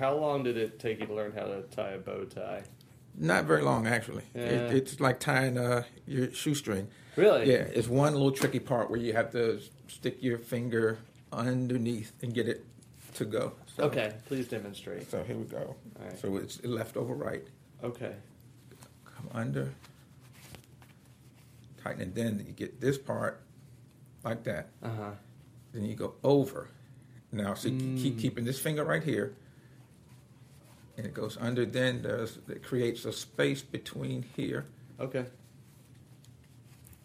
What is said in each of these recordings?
How long did it take you to learn how to tie a bow tie? Not very long, actually. Yeah. It, it's like tying uh, your shoestring. Really? Yeah, it's one little tricky part where you have to stick your finger underneath and get it to go. So, Okay, please demonstrate. So here we go. Right. So it's left over right. Okay. Come under. Tighten it. Then you get this part like that. Uh huh. Then you go over. Now, so Mm. keep keeping this finger right here. And it goes under. Then there's it creates a space between here. Okay.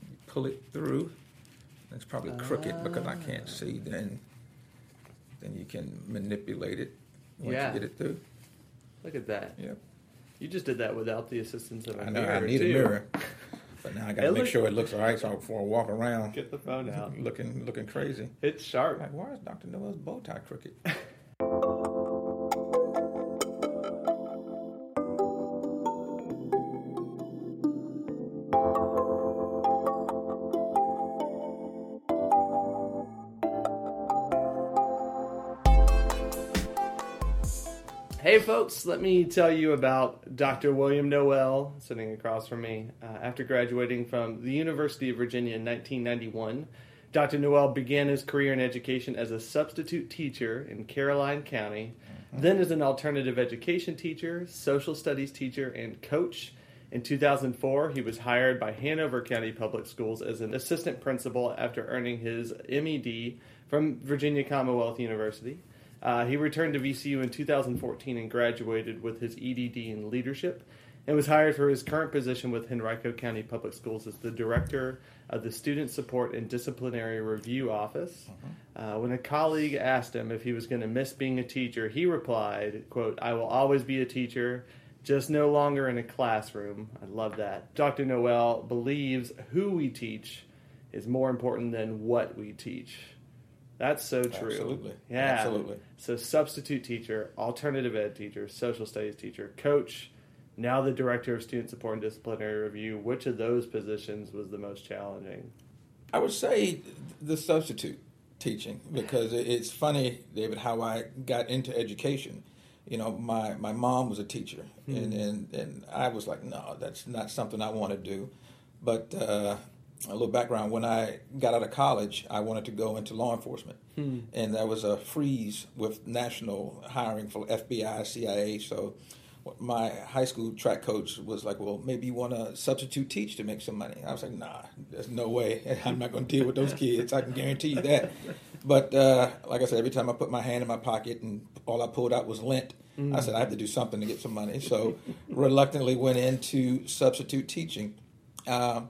You pull it through. It's probably crooked because I can't Ah. see. Then, then you can manipulate it once Yeah. you get it through. Look at that. Yep. You just did that without the assistance of a I know mirror. I need too. a mirror, but now I got to make look- sure it looks all right. So before I walk around, Get the phone out. looking looking crazy. It's sharp. Like, why is Doctor Noel's bow tie crooked? folks, let me tell you about Dr. William Noel sitting across from me. Uh, after graduating from the University of Virginia in 1991, Dr. Noel began his career in education as a substitute teacher in Caroline County, then as an alternative education teacher, social studies teacher, and coach. In 2004, he was hired by Hanover County Public Schools as an assistant principal after earning his MED from Virginia Commonwealth University. Uh, he returned to VCU in 2014 and graduated with his EDD in leadership and was hired for his current position with Henrico County Public Schools as the director of the Student Support and Disciplinary Review Office. Uh, when a colleague asked him if he was going to miss being a teacher, he replied, quote, I will always be a teacher, just no longer in a classroom. I love that. Dr. Noel believes who we teach is more important than what we teach. That's so true. Absolutely. Yeah. Absolutely. So substitute teacher, alternative ed teacher, social studies teacher, coach, now the director of student support and disciplinary review. Which of those positions was the most challenging? I would say the substitute teaching because it's funny, David, how I got into education. You know, my, my mom was a teacher, and, and, and I was like, no, that's not something I want to do. But uh, a little background when I got out of college, I wanted to go into law enforcement. And there was a freeze with national hiring for FBI, CIA. So my high school track coach was like, "Well, maybe you want to substitute teach to make some money." I was like, "Nah, there's no way. I'm not going to deal with those kids. I can guarantee you that." But uh, like I said, every time I put my hand in my pocket and all I pulled out was lint, I said I have to do something to get some money. So reluctantly went into substitute teaching, um,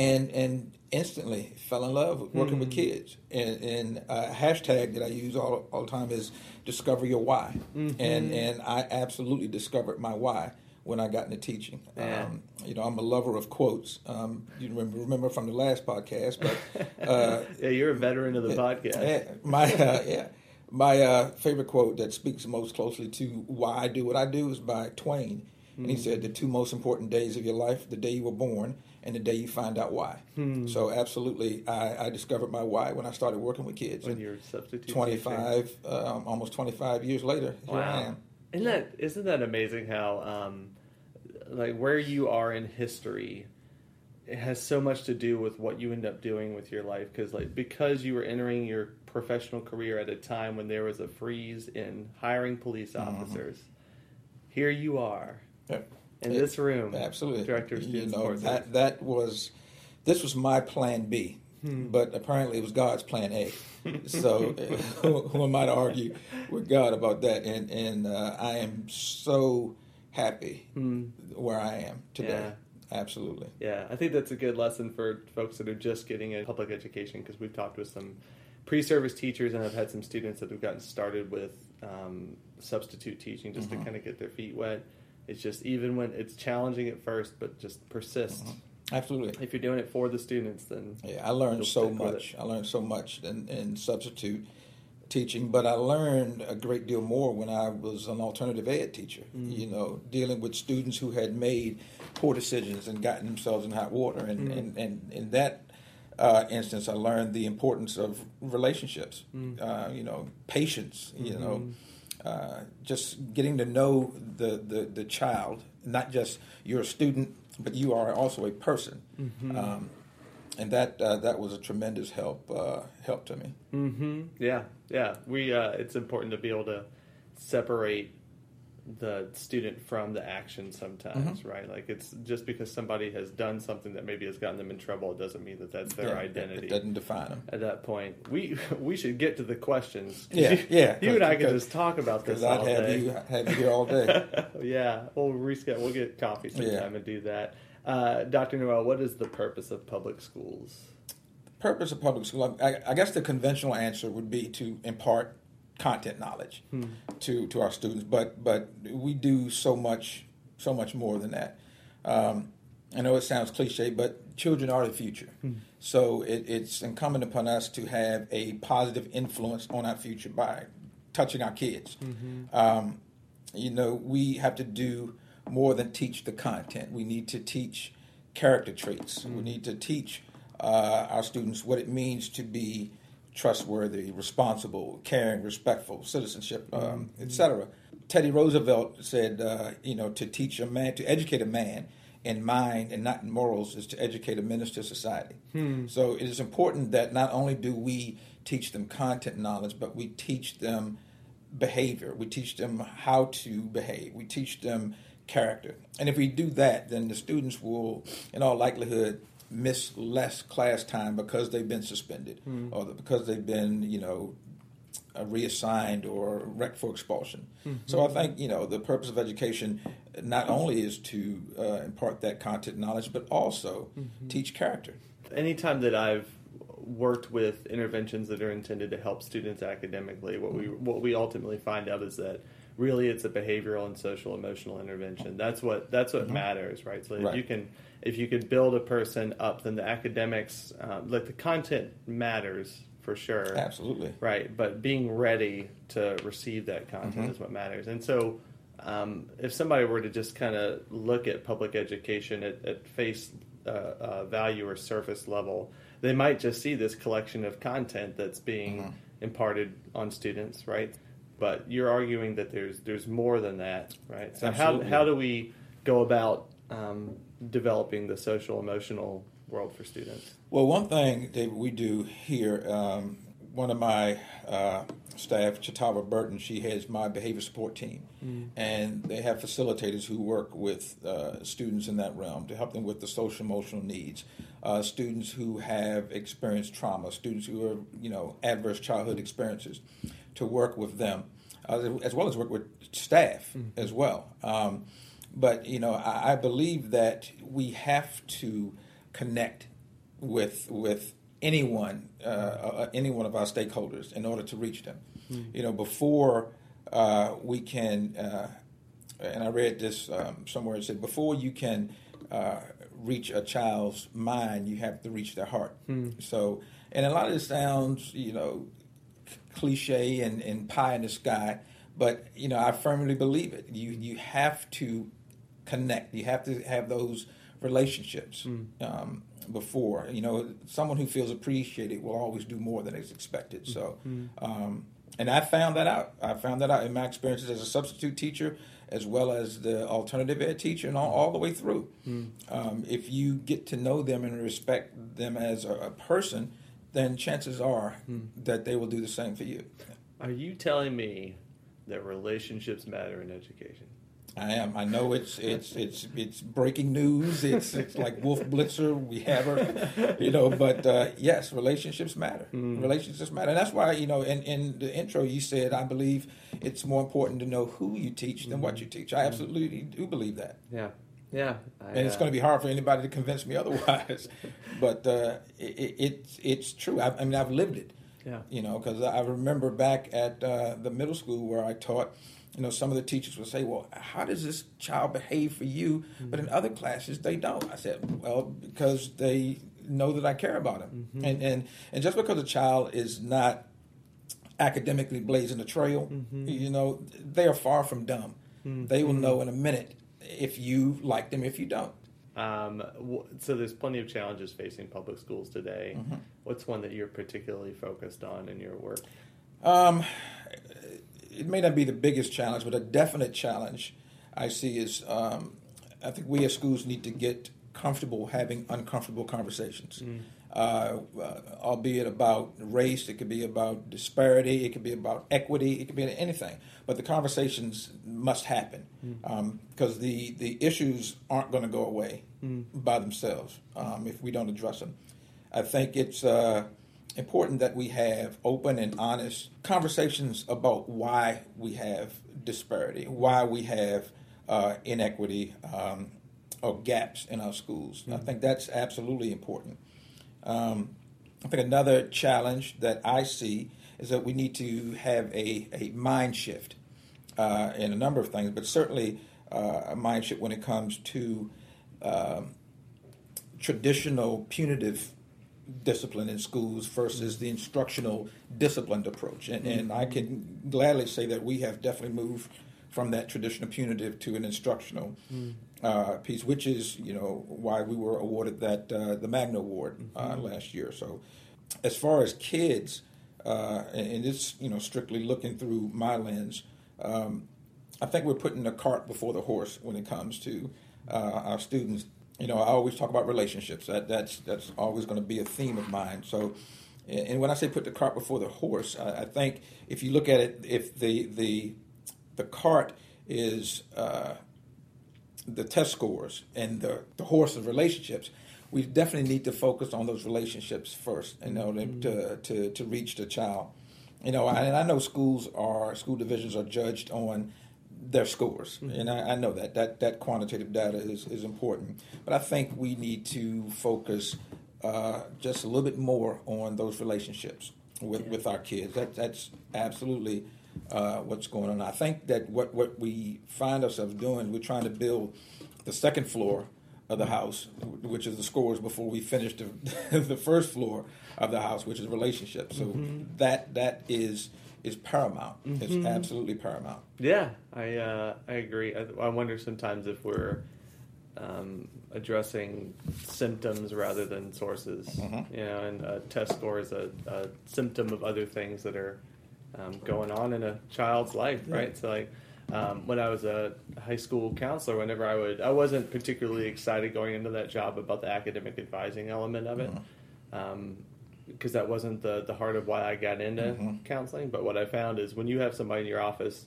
and and instantly fell in love with working with kids. And, and a hashtag that I use all, all the time is discover your why. And and I absolutely discovered my why when I got into teaching. Yeah. Um, you know, I'm a lover of quotes. Um, you remember, remember from the last podcast, but uh, Yeah, you're a veteran of the podcast. my uh, yeah, my uh, favorite quote that speaks most closely to why I do what I do is by Twain, and he said, "The two most important days of your life: the day you were born and the day you find out why." So, absolutely, I, I discovered my why when I started working with kids. When you're substitute teacher. 25, um, almost 25 years later, here I Wow. am. Isn't that isn't that amazing how um, like where you are in history it has so much to do with what you end up doing with your life because like because you were entering your professional career at a time when there was a freeze in hiring police officers here you are Yep. In It- this room Absolutely. director of You know, that, that was, this was my plan B, Hmm. but apparently it was God's plan A. so who, who am I to argue with God about that? And, and uh, I am so happy where I am today. Hmm. Yeah. Absolutely. Yeah, I think that's a good lesson for folks that are just getting a public education because we've talked with some pre-service teachers and I've had some students that have gotten started with um, substitute teaching just to kind of get their feet wet. It's just even when it's challenging at first, but just persist. Mm-hmm. Absolutely. If you're doing it for the students, then Yeah, I learned so much. I learned so much in, in substitute teaching, but I learned a great deal more when I was an alternative ed teacher. Mm-hmm. You know, dealing with students who had made poor decisions and gotten themselves in hot water, and mm-hmm. and, and in that. Uh, instance, I learned the importance of relationships. Uh, you know, patience. You know, uh, just getting to know the, the, the child, not just you're a student, but you are also a person. Mm-hmm. Um, and that uh, that was a tremendous help uh, help to me. Mm-hmm. Yeah, yeah. We uh, it's important to be able to separate the student from the action sometimes, Mm-hmm. right? Like it's just because somebody has done something that maybe has gotten them in trouble, it doesn't mean that that's their Yeah, identity. It doesn't define them. At that point, we we should get to the questions. Yeah, you, yeah, You and I can just talk about this I'd have day. you have you here all day. yeah, we'll reschedule. We'll get coffee sometime Yeah. and do that. Uh, Dr. Noel, what is the purpose of public schools? The purpose of public school, I, I guess the conventional answer would be to impart content knowledge to, to our students, but but we do so much so much more than that. Um, I know it sounds cliche, but children are the future. So it, it's incumbent upon us to have a positive influence on our future by touching our kids. Um, you know, we have to do more than teach the content. We need to teach character traits. We need to teach uh, our students what it means to be trustworthy, responsible, caring, respectful, citizenship, um, etc. Teddy Roosevelt said, uh, you know, to teach a man, to educate a man in mind and not in morals is to educate a minister society. So it is important that not only do we teach them content knowledge, but we teach them behavior. We teach them how to behave. We teach them character. And if we do that, then the students will, in all likelihood, miss less class time because they've been suspended or because they've been, you know, uh, reassigned or rec for expulsion. So I think you know the purpose of education not only is to uh, impart that content knowledge, but also teach character. anytime that I've worked with interventions that are intended to help students academically, what we what we ultimately find out is that really it's a behavioral and social emotional intervention. That's what that's what matters, right? So if you can if you can build a person up, then the academics, um, like the content matters for sure. Absolutely. Right, but being ready to receive that content Mm-hmm. is what matters. And so, um, if somebody were to just kind of look at public education at, at face uh, uh, value or surface level, they might just see this collection of content that's being Mm-hmm. imparted on students, right? But you're arguing that there's there's more than that, right? So how Absolutely. how do we go about um, developing the social emotional world for students? Well, one thing that we do here, um, one of my uh, staff, Chitawa Burton, she has my behavior support team, and they have facilitators who work with uh, students in that realm to help them with the social emotional needs. Uh, students who have experienced trauma, students who are you know adverse childhood experiences, to work with them, uh, as well as work with staff as well. Um, but you know, I, I believe that we have to connect with with anyone, uh, uh, any one of our stakeholders, in order to reach them. You know, before uh, we can, uh, and I read this um, somewhere. It said before you can uh, reach a child's mind, you have to reach their heart. So, and a lot of this sounds, you know, cliche and, and pie in the sky, but you know, I firmly believe it. You you have to connect. You have to have those relationships um, before. You know, someone who feels appreciated will always do more than is expected. So, um, and I found that out. I found that out in my experiences as a substitute teacher, as well as the alternative ed teacher, and all, all the way through. Um, if you get to know them and respect them as a, a person, then chances are hmm. that they will do the same for you. Are you telling me that relationships matter in education? I am. I know it's it's it's it's breaking news. It's it's like Wolf Blitzer. We have her, you know. But uh, yes, relationships matter. Hmm. Relationships matter, and that's why you know. In in the intro, you said I believe it's more important to know who you teach than what hmm. you teach. I absolutely do believe that, Yeah, yeah. I, and it's uh, going to be hard for anybody to convince me otherwise. but uh, it, it, it's it's true. I, I mean, I've lived it. Yeah. You know, because I remember back at uh, the middle school where I taught, you know, some of the teachers would say, "Well, how does this child behave for you?" But in other classes, they don't. I said, "Well, because they know that I care about them, and and and just because a child is not academically blazing a trail, you know, they are far from dumb. They will know in a minute if you like them, if you don't." Um, so there's plenty of challenges facing public schools today. What's one that you're particularly focused on in your work? Um, it may not be the biggest challenge, but a definite challenge I see is um, I think we as schools need to get comfortable having uncomfortable conversations. Mm. Uh, albeit about race, it could be about disparity, it could be about equity, it could be anything. But the conversations must happen because mm. um, the the issues aren't going to go away mm. by themselves um, if we don't address them. I think it's uh, important that we have open and honest conversations about why we have disparity, why we have uh, inequity um, or gaps in our schools. Mm-hmm. I think that's absolutely important. Um, I think another challenge that I see is that we need to have a, a mind shift uh, in a number of things, but certainly uh, a mind shift when it comes to um, traditional punitive discipline in schools versus the instructional disciplined approach. And, and, I can gladly say that we have definitely moved from that traditional punitive to an instructional mm. uh, piece, which is you know why we were awarded that uh, the Magna Award uh, mm-hmm. last year. So, as far as kids, uh, and, and it's you know strictly looking through my lens, um, I think we're putting the cart before the horse when it comes to uh, our students you know, I always talk about relationships. That, that's that's always going to be a theme of mine. So, and when I say put the cart before the horse, I, I think if you look at it, if the the the cart is uh, the test scores and the the horse of relationships, we definitely need to focus on those relationships first. You know, mm-hmm. to to to reach the child. You know, and I know schools are school divisions are judged on their scores, mm-hmm. and I, I, know that that that quantitative data is, is important. But I think we need to focus uh, just a little bit more on those relationships with, yeah. with our kids. That that's absolutely uh, what's going on. I think that what what we find ourselves doing, we're trying to build the second floor of the house, which is the scores before we finish the the first floor of the house, which is relationships. So mm-hmm. that that is is paramount. Mm-hmm. It's absolutely paramount. Yeah, I uh, I agree. I, I, wonder sometimes if we're um, addressing symptoms rather than sources. Mm-hmm. You know, and a test score is a, a symptom of other things that are um, going on in a child's life, yeah. right? So like. Um, when I was a high school counselor, whenever I would, I wasn't particularly excited going into that job about the academic advising element of it. Mm-hmm. Um, because that wasn't the the heart of why I got into mm-hmm. counseling. But what I found is when you have somebody in your office,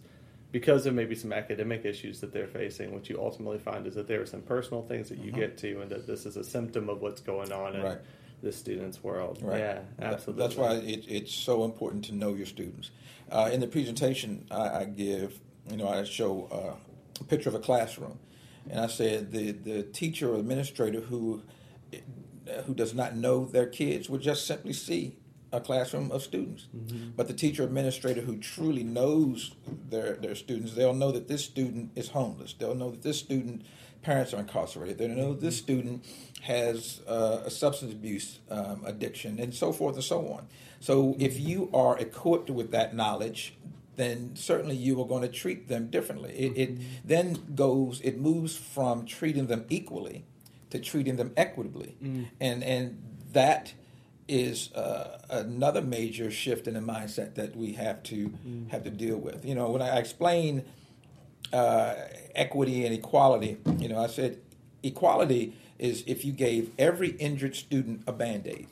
because of maybe some academic issues that they're facing, what you ultimately find is that there are some personal things that you mm-hmm. get to, and that this is a symptom of what's going on in right. The student's world. Right. Yeah, absolutely. That's why it, it's so important to know your students. Uh, in the presentation I, I, give, you know, I show uh, a picture of a classroom, and I said the the teacher or administrator who who does not know their kids would just simply see a classroom of students. Mm-hmm. But the teacher administrator who truly knows their, their students, they'll know that this student is homeless. They'll know that this student parents are incarcerated. They'll know this mm-hmm. student has uh, a substance abuse um, addiction, and so forth and so on. So if you are equipped with that knowledge, then certainly you are going to treat them differently. It, it mm-hmm. then goes, it moves from treating them equally to treating them equitably, mm. and and that is uh, another major shift in the mindset that we have to mm. have to deal with. You know, when I explain uh, equity and equality, you know, I said equality is if you gave every injured student a band aid.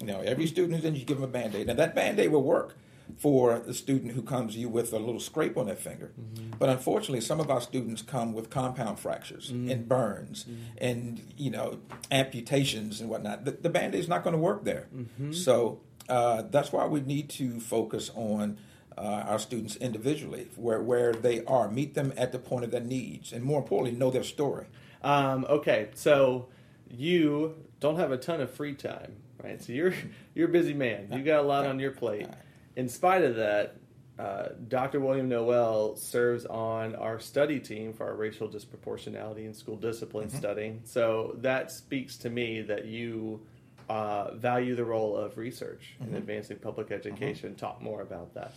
You know, every student who's injured, you give them a band aid. Now that band aid will work for the student who comes to you with a little scrape on their finger. Mm-hmm. But unfortunately, some of our students come with compound fractures mm-hmm. and burns mm-hmm. and you know amputations and whatnot. The, the band aid is not going to work there. Mm-hmm. So uh, that's why we need to focus on. Uh, our students individually, where where they are, meet them at the point of their needs, and more importantly, know their story. Um, okay, so you don't have a ton of free time, right? So you're you're a busy man. You got a lot on your plate in spite of that, uh, Dr. William Noel serves on our study team for our racial disproportionality and school discipline mm-hmm. study. So that speaks to me that you uh, value the role of research mm-hmm. in advancing public education. Mm-hmm. Talk more about that.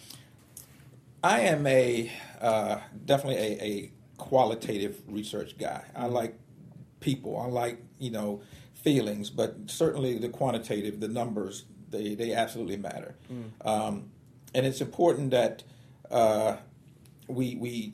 I am a uh, definitely a, a, qualitative research guy. I mm-hmm. like people. I like you know feelings, but certainly the quantitative, the numbers, they, they absolutely matter. Mm. Um, and it's important that uh, we we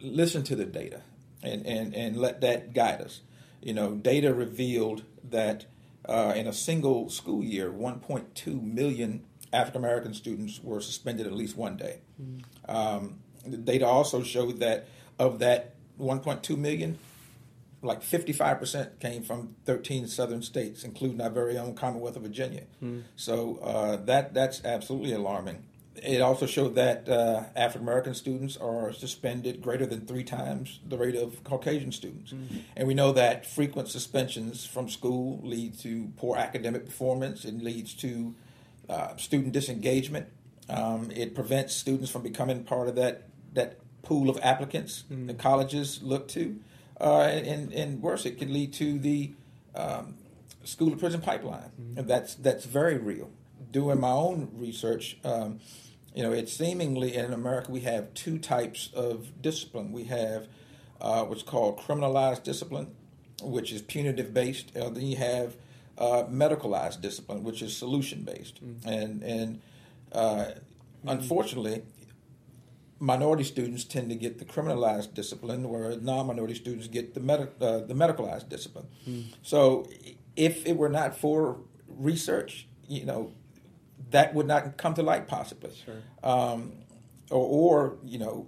listen to the data and, and, and let that guide us. You know, data revealed that uh, in a single school year, 1.2 million African American students were suspended at least one day. Mm-hmm. Um, the data also showed that of that 1.2 million, like 55% came from 13 southern states, including our very own Commonwealth of Virginia. Mm. So uh, that that's absolutely alarming. It also showed that uh, African American students are suspended greater than three times the rate of Caucasian students. Mm-hmm. And we know that frequent suspensions from school lead to poor academic performance, it leads to uh, student disengagement. Um, it prevents students from becoming part of that, that pool of applicants mm-hmm. the colleges look to. Uh, and, and worse, it can lead to the um, school to prison pipeline. Mm-hmm. And that's, that's very real. Doing my own research, um, you know, it's seemingly in America we have two types of discipline. We have uh, what's called criminalized discipline, which is punitive based. Uh, then you have uh, medicalized discipline, which is solution based. Mm-hmm. And and uh, unfortunately, minority students tend to get the criminalized discipline, whereas non-minority students get the med- uh, the medicalized discipline. Mm-hmm. So, if it were not for research, you know, that would not come to light possibly. Sure. Um, or, or, you know,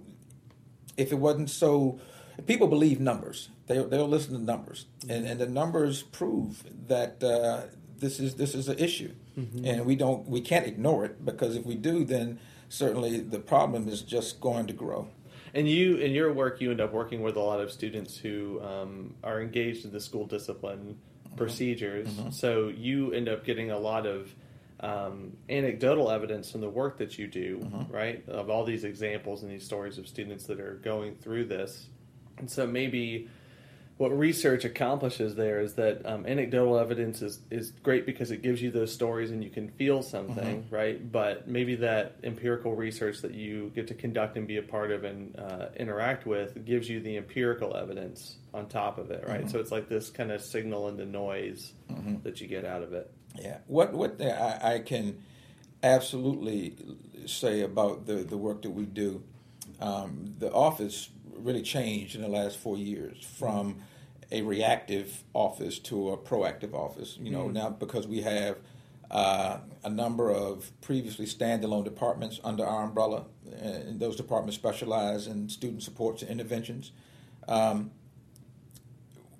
if it wasn't so, people believe numbers. They, they'll listen to numbers, and, and the numbers prove that uh, this is this is an issue, mm-hmm. and we don't we can't ignore it because if we do, then certainly the problem is just going to grow. And you, in your work, you end up working with a lot of students who um, are engaged in the school discipline mm-hmm. procedures. Mm-hmm. So you end up getting a lot of um, anecdotal evidence from the work that you do, mm-hmm. right? Of all these examples and these stories of students that are going through this. And so maybe what research accomplishes there is that um, anecdotal evidence is, is great because it gives you those stories and you can feel something, mm-hmm. right? But maybe that empirical research that you get to conduct and be a part of and uh, interact with gives you the empirical evidence on top of it, right? Mm-hmm. So it's like this kind of signal into noise mm-hmm. that you get out of it. Yeah. What what I, I, can absolutely say about the the work that we do, um, the office really changed in the last four years from a reactive office to a proactive office. You know, mm-hmm. now because we have uh, a number of previously standalone departments under our umbrella, and those departments specialize in student supports and interventions. Um,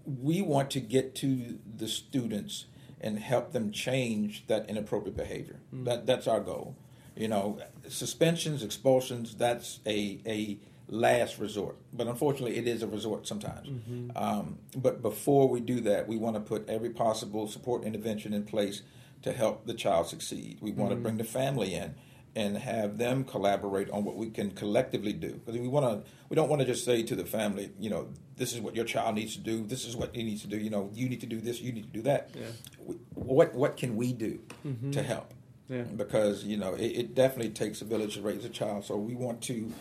we want to get to the students and help them change that inappropriate behavior. Mm-hmm. That that's our goal. You know, suspensions, expulsions, that's a a last resort. But unfortunately, it is a resort sometimes. Mm-hmm. Um, but before we do that, we want to put every possible support intervention in place to help the child succeed. We want mm-hmm. to bring the family in and have them collaborate on what we can collectively do. Because we want to, we don't want to just say to the family, you know, this is what your child needs to do. This is what he needs to do. You know, you need to do this. You need to do that. Yeah. What what can we do mm-hmm. to help? Yeah. Because you know, it, it, definitely takes a village to raise a child. So we want to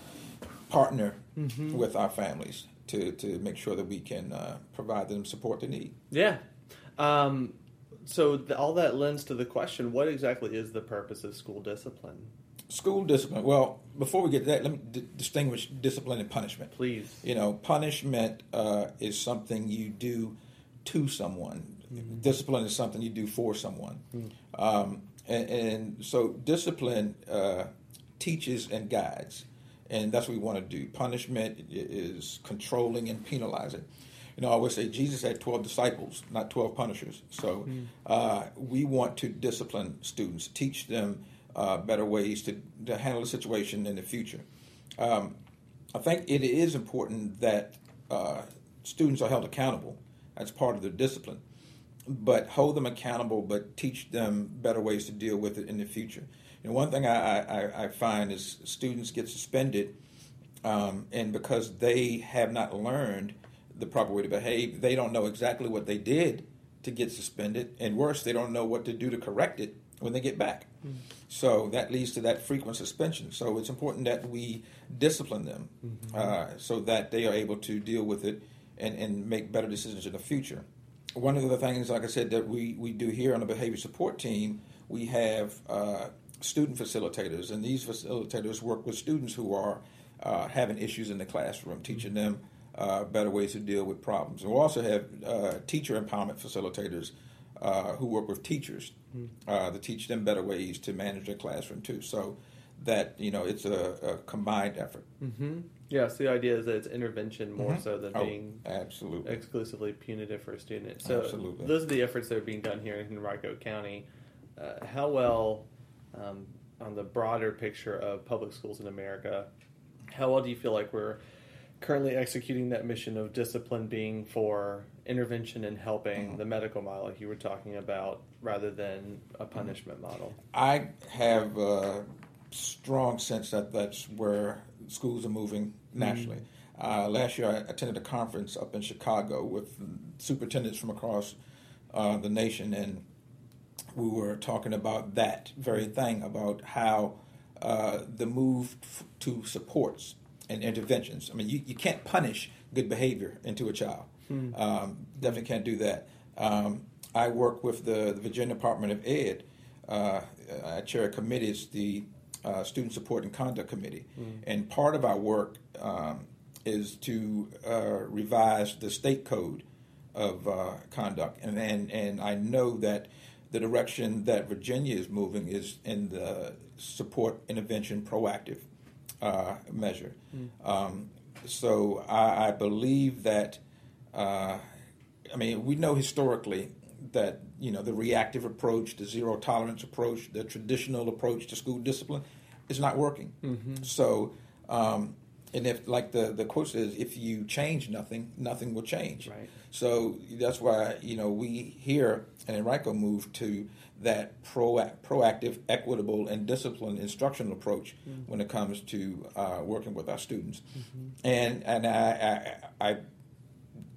partner mm-hmm. with our families to to make sure that we can uh, provide them support they need. Yeah. Um, so the, all that lends to the question: What exactly is the purpose of school discipline? School discipline. Well, before we get to that, let me d- distinguish discipline and punishment. Please. You know, punishment uh, is something you do to someone. Mm-hmm. Discipline is something you do for someone. Mm-hmm. Um, and, and, so, discipline uh, teaches and guides, and that's what we want to do. Punishment is controlling and penalizing. You know, I always say Jesus had 12 disciples, not 12 punishers. So mm. uh, we want to discipline students, teach them uh, better ways to, to handle the situation in the future. Um, I think it is important that uh, students are held accountable. That's part of their discipline. But hold them accountable, but teach them better ways to deal with it in the future. You know, one thing I, I, I find is students get suspended, um, and because they have not learned the proper way to behave, they don't know exactly what they did to get suspended, and worse, they don't know what to do to correct it when they get back. Mm-hmm. So that leads to that frequent suspension. So it's important that we discipline them mm-hmm. uh, so that they are able to deal with it and, and make better decisions in the future. One of the things, like I said, that we, we do here on the behavior support team, we have uh, student facilitators, and these facilitators work with students who are uh, having issues in the classroom, teaching them uh, better ways to deal with problems. And we also have uh, teacher empowerment facilitators uh, who work with teachers uh, to teach them better ways to manage their classroom too. So that you know it's a, a combined effort. Mm-hmm. Yeah, so the idea is that it's intervention more Mhm. so than Oh, being absolutely. exclusively punitive for a student. So Absolutely. those are the efforts that are being done here in Henrico County. Uh, how well, um, on the broader picture of public schools in America, how well do you feel like we're currently executing that mission of discipline being for intervention and helping Mhm. the medical model like you were talking about rather than a punishment model? I have a strong sense that that's where schools are moving nationally. Uh, last year, I attended a conference up in Chicago with superintendents from across uh, the nation, and we were talking about that very thing about how uh, the move f- to supports and interventions. I mean, you, you can't punish good behavior into a child. Um, definitely can't do that. Um, I work with the, the Virginia Department of Ed. Uh, I chair a committee, it's the uh, Student Support and Conduct Committee. And part of our work um, is to uh, revise the state code of uh, conduct. And, and, and I know that the direction that Virginia is moving is in the support, intervention, proactive uh, measure. Um, so I, I believe that, uh, I mean, we know historically that you know the reactive approach, the zero tolerance approach, the traditional approach to school discipline is not working. So, um, and if like the the quote says, if you change nothing, nothing will change. Right. So that's why you know we here in Henrico moved to that pro, proactive, equitable, and disciplined instructional approach when it comes to uh, working with our students. And and I, I, I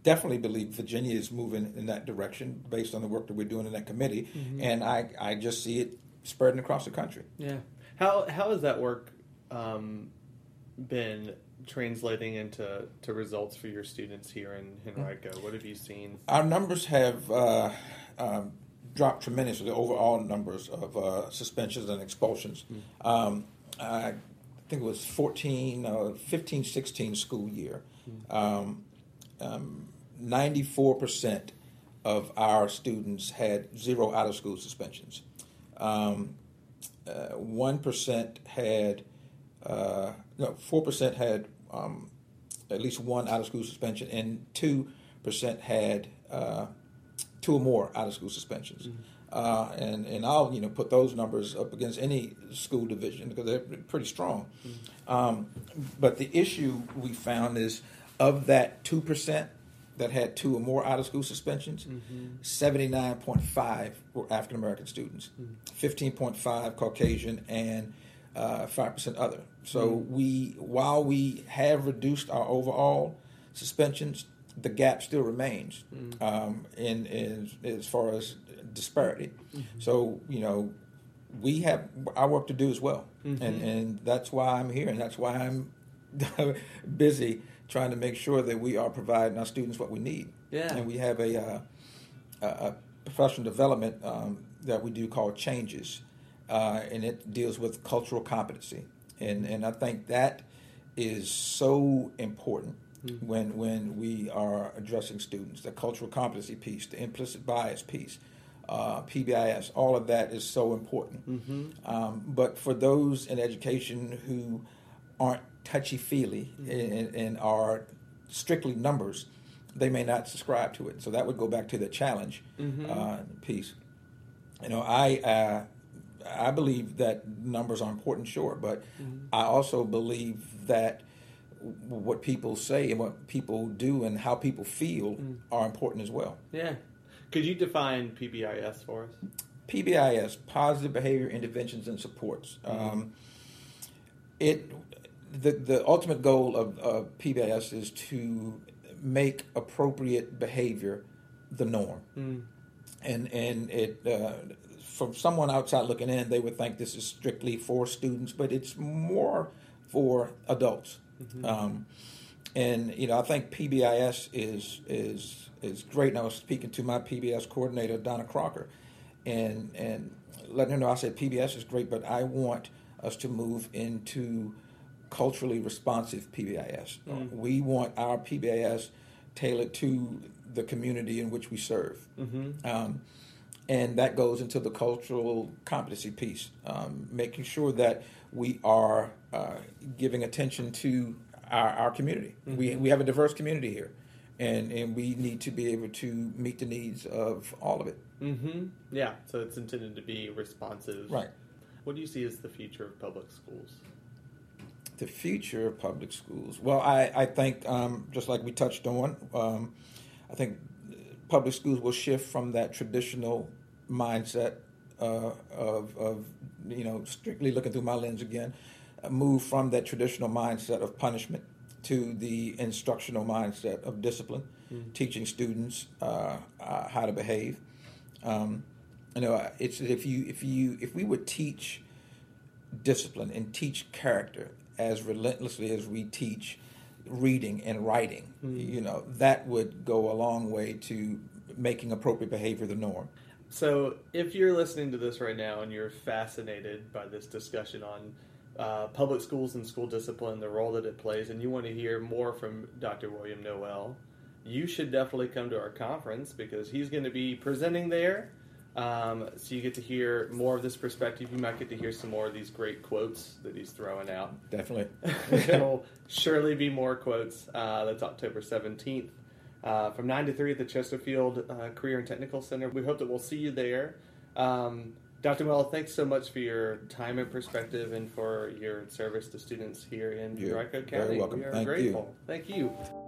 definitely believe Virginia is moving in that direction based on the work that we're doing in that committee. And I, I just see it spreading across the country. Yeah. How how has that work um, been translating into to results for your students here in Henrico? What have you seen? Our numbers have uh, um, dropped tremendously, the overall numbers of uh, suspensions and expulsions. Um, I think it was 14, uh, 15, 16 school year. Um, um, 94% of our students had zero out of school suspensions. Um, uh, 1% had, uh, no, 4% had um, at least one out of school suspension, and 2% had uh, two or more out of school suspensions. Uh, and, and I'll you know put those numbers up against any school division because they're pretty strong. Um, but the issue we found is of that 2% that had two or more out of school suspensions, 79.5 were African American students, 15.5 Caucasian, and uh, 5% other. So we, while we have reduced our overall suspensions, the gap still remains um, in, in as far as disparity. So you know, we have our work to do as well, and and that's why I'm here, and that's why I'm busy trying to make sure that we are providing our students what we need. Yeah. and we have a, uh, a, a professional development um, that we do called Changes, uh, and it deals with cultural competency, and and I think that is so important when when we are addressing students. The cultural competency piece, the implicit bias piece, uh, PBIS, all of that is so important. Um, but for those in education who aren't touchy feely and, and are strictly numbers, they may not subscribe to it. So that would go back to the challenge uh, piece. You know, I uh, I believe that numbers are important, sure, but I also believe that what people say and what people do and how people feel are important as well. Yeah. Could you define PBIS for us? PBIS, positive behavior interventions and supports. Um, it the the ultimate goal of, of PBIS is to make appropriate behavior the norm, and and it. Uh, from someone outside looking in, they would think this is strictly for students, but it's more for adults. Um, and you know, I think PBIS is is is great. And I was speaking to my PBS coordinator, Donna Crocker, and and letting her know I said PBS is great, but I want us to move into culturally responsive PBIS. Mm. We want our PBIS tailored to the community in which we serve. Mm-hmm. Um, and that goes into the cultural competency piece, um, making sure that we are uh, giving attention to our, our community. Mm-hmm. We, we have a diverse community here, and, and we need to be able to meet the needs of all of it. Mm-hmm. Yeah, so it's intended to be responsive. Right. What do you see as the future of public schools? The future of public schools. Well, I, I think, um, just like we touched on, um, I think public schools will shift from that traditional mindset uh, of, of, you know, strictly looking through my lens again, move from that traditional mindset of punishment to the instructional mindset of discipline, mm-hmm. teaching students uh, uh, how to behave. Um, you know, it's if you if you if we would teach discipline and teach character as relentlessly as we teach reading and writing, mm-hmm. you know, that would go a long way to making appropriate behavior the norm. So, if you're listening to this right now and you're fascinated by this discussion on uh, public schools and school discipline, the role that it plays, and you want to hear more from Dr. William Noel, you should definitely come to our conference because he's going to be presenting there. Um, so you get to hear more of this perspective. You might get to hear some more of these great quotes that he's throwing out. Definitely. There'll surely be more quotes. Uh, that's October 17th uh, from 9 to 3 at the Chesterfield uh, Career and Technical Center. We hope that we'll see you there. Um, Dr. Well, thanks so much for your time and perspective and for your service to students here in Dry County. Very welcome. We are Thank grateful. You. Thank you.